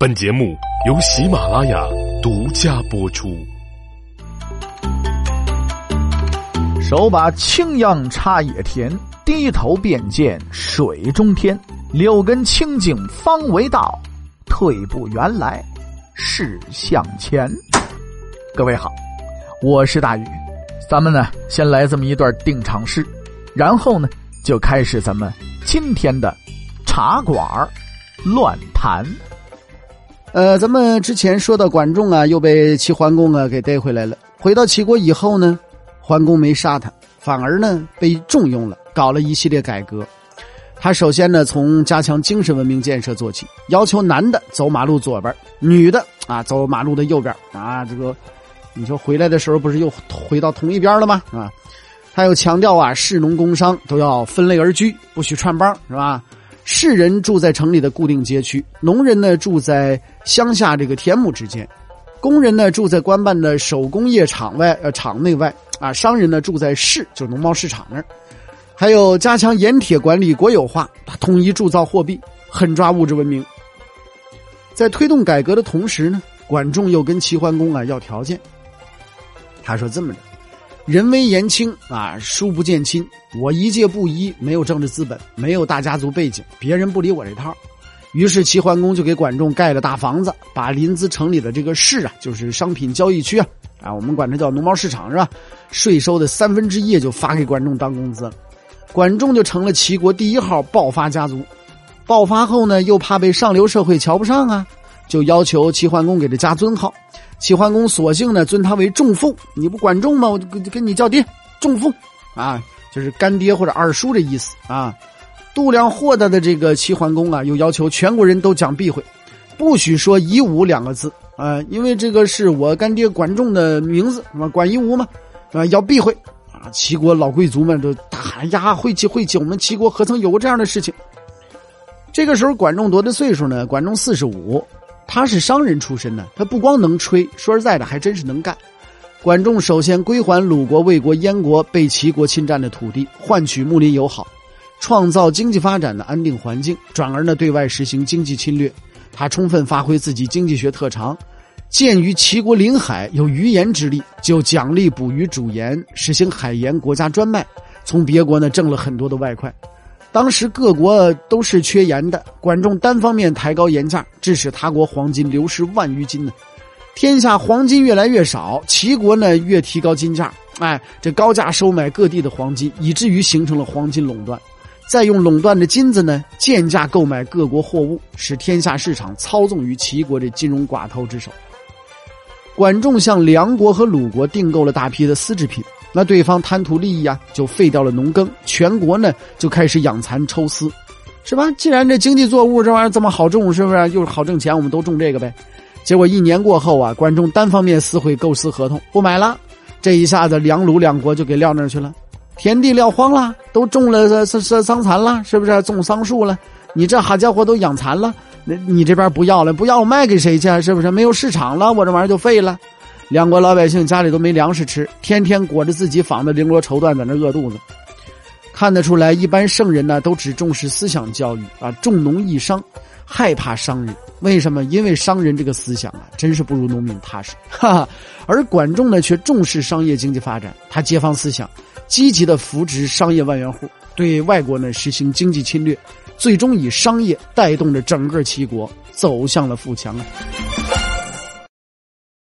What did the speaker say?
本节目由喜马拉雅独家播出。手把青秧插野田，低头便见水中天。六根清净方为道，退步原来是向前。各位好，我是大宇，咱们呢先来这么一段定场诗，然后呢就开始咱们今天的茶馆乱谈。呃，咱们之前说到管仲啊，又被齐桓公啊给逮回来了。回到齐国以后呢，桓公没杀他，反而呢被重用了，搞了一系列改革。他首先呢从加强精神文明建设做起，要求男的走马路左边，女的啊走马路的右边啊。这个你说回来的时候不是又回到同一边了吗？啊，他又强调啊，士农工商都要分类而居，不许串帮，是吧？士人住在城里的固定街区，农人呢住在乡下这个田亩之间，工人呢住在官办的手工业厂外呃厂内外啊，商人呢住在市就农贸市场那儿，还有加强盐铁管理国有化，统一铸造货币，狠抓物质文明。在推动改革的同时呢，管仲又跟齐桓公啊要条件，他说这么着。人微言轻啊，书不见亲。我一介布衣，没有政治资本，没有大家族背景，别人不理我这套。于是齐桓公就给管仲盖了大房子，把临淄城里的这个市啊，就是商品交易区啊，啊，我们管它叫农贸市场是吧？税收的三分之一就发给管仲当工资了。管仲就成了齐国第一号暴发家族。爆发后呢，又怕被上流社会瞧不上啊，就要求齐桓公给他加尊号。齐桓公索性呢尊他为仲父，你不管仲吗？我就跟跟你叫爹，仲父啊，就是干爹或者二叔的意思啊。度量豁达的这个齐桓公啊，又要求全国人都讲避讳，不许说夷吾两个字啊，因为这个是我干爹管仲的名字，是吧？管夷吾嘛，啊，要避讳啊。齐国老贵族们都大喊呀，晦气晦气！我们齐国何曾有过这样的事情？这个时候，管仲多大岁数呢？管仲四十五。他是商人出身的，他不光能吹，说实在的，还真是能干。管仲首先归还鲁国、魏国、燕国被齐国侵占的土地，换取睦邻友好，创造经济发展的安定环境，转而呢对外实行经济侵略。他充分发挥自己经济学特长，鉴于齐国临海有鱼盐之利，就奖励捕鱼主盐，实行海盐国家专卖，从别国呢挣了很多的外快。当时各国都是缺盐的，管仲单方面抬高盐价，致使他国黄金流失万余斤呢。天下黄金越来越少，齐国呢越提高金价，哎，这高价收买各地的黄金，以至于形成了黄金垄断。再用垄断的金子呢贱价购买各国货物，使天下市场操纵于齐国的金融寡头之手。管仲向梁国和鲁国订购了大批的丝织品。那对方贪图利益啊，就废掉了农耕，全国呢就开始养蚕抽丝，是吧？既然这经济作物这玩意儿这么好种，是不是又好挣钱？我们都种这个呗。结果一年过后啊，管仲单方面撕毁购丝合同，不买了。这一下子梁鲁两国就给撂那儿去了，田地撂荒了，都种了桑桑桑蚕了，是不是种桑树了？你这好家伙都养蚕了，那你这边不要了，不要我卖给谁去？是不是没有市场了？我这玩意儿就废了。两国老百姓家里都没粮食吃，天天裹着自己纺的绫罗绸缎在那饿肚子。看得出来，一般圣人呢都只重视思想教育啊，重农抑商，害怕商人。为什么？因为商人这个思想啊，真是不如农民踏实。哈哈，而管仲呢却重视商业经济发展，他解放思想，积极的扶植商业万元户，对外国呢实行经济侵略，最终以商业带动着整个齐国走向了富强啊。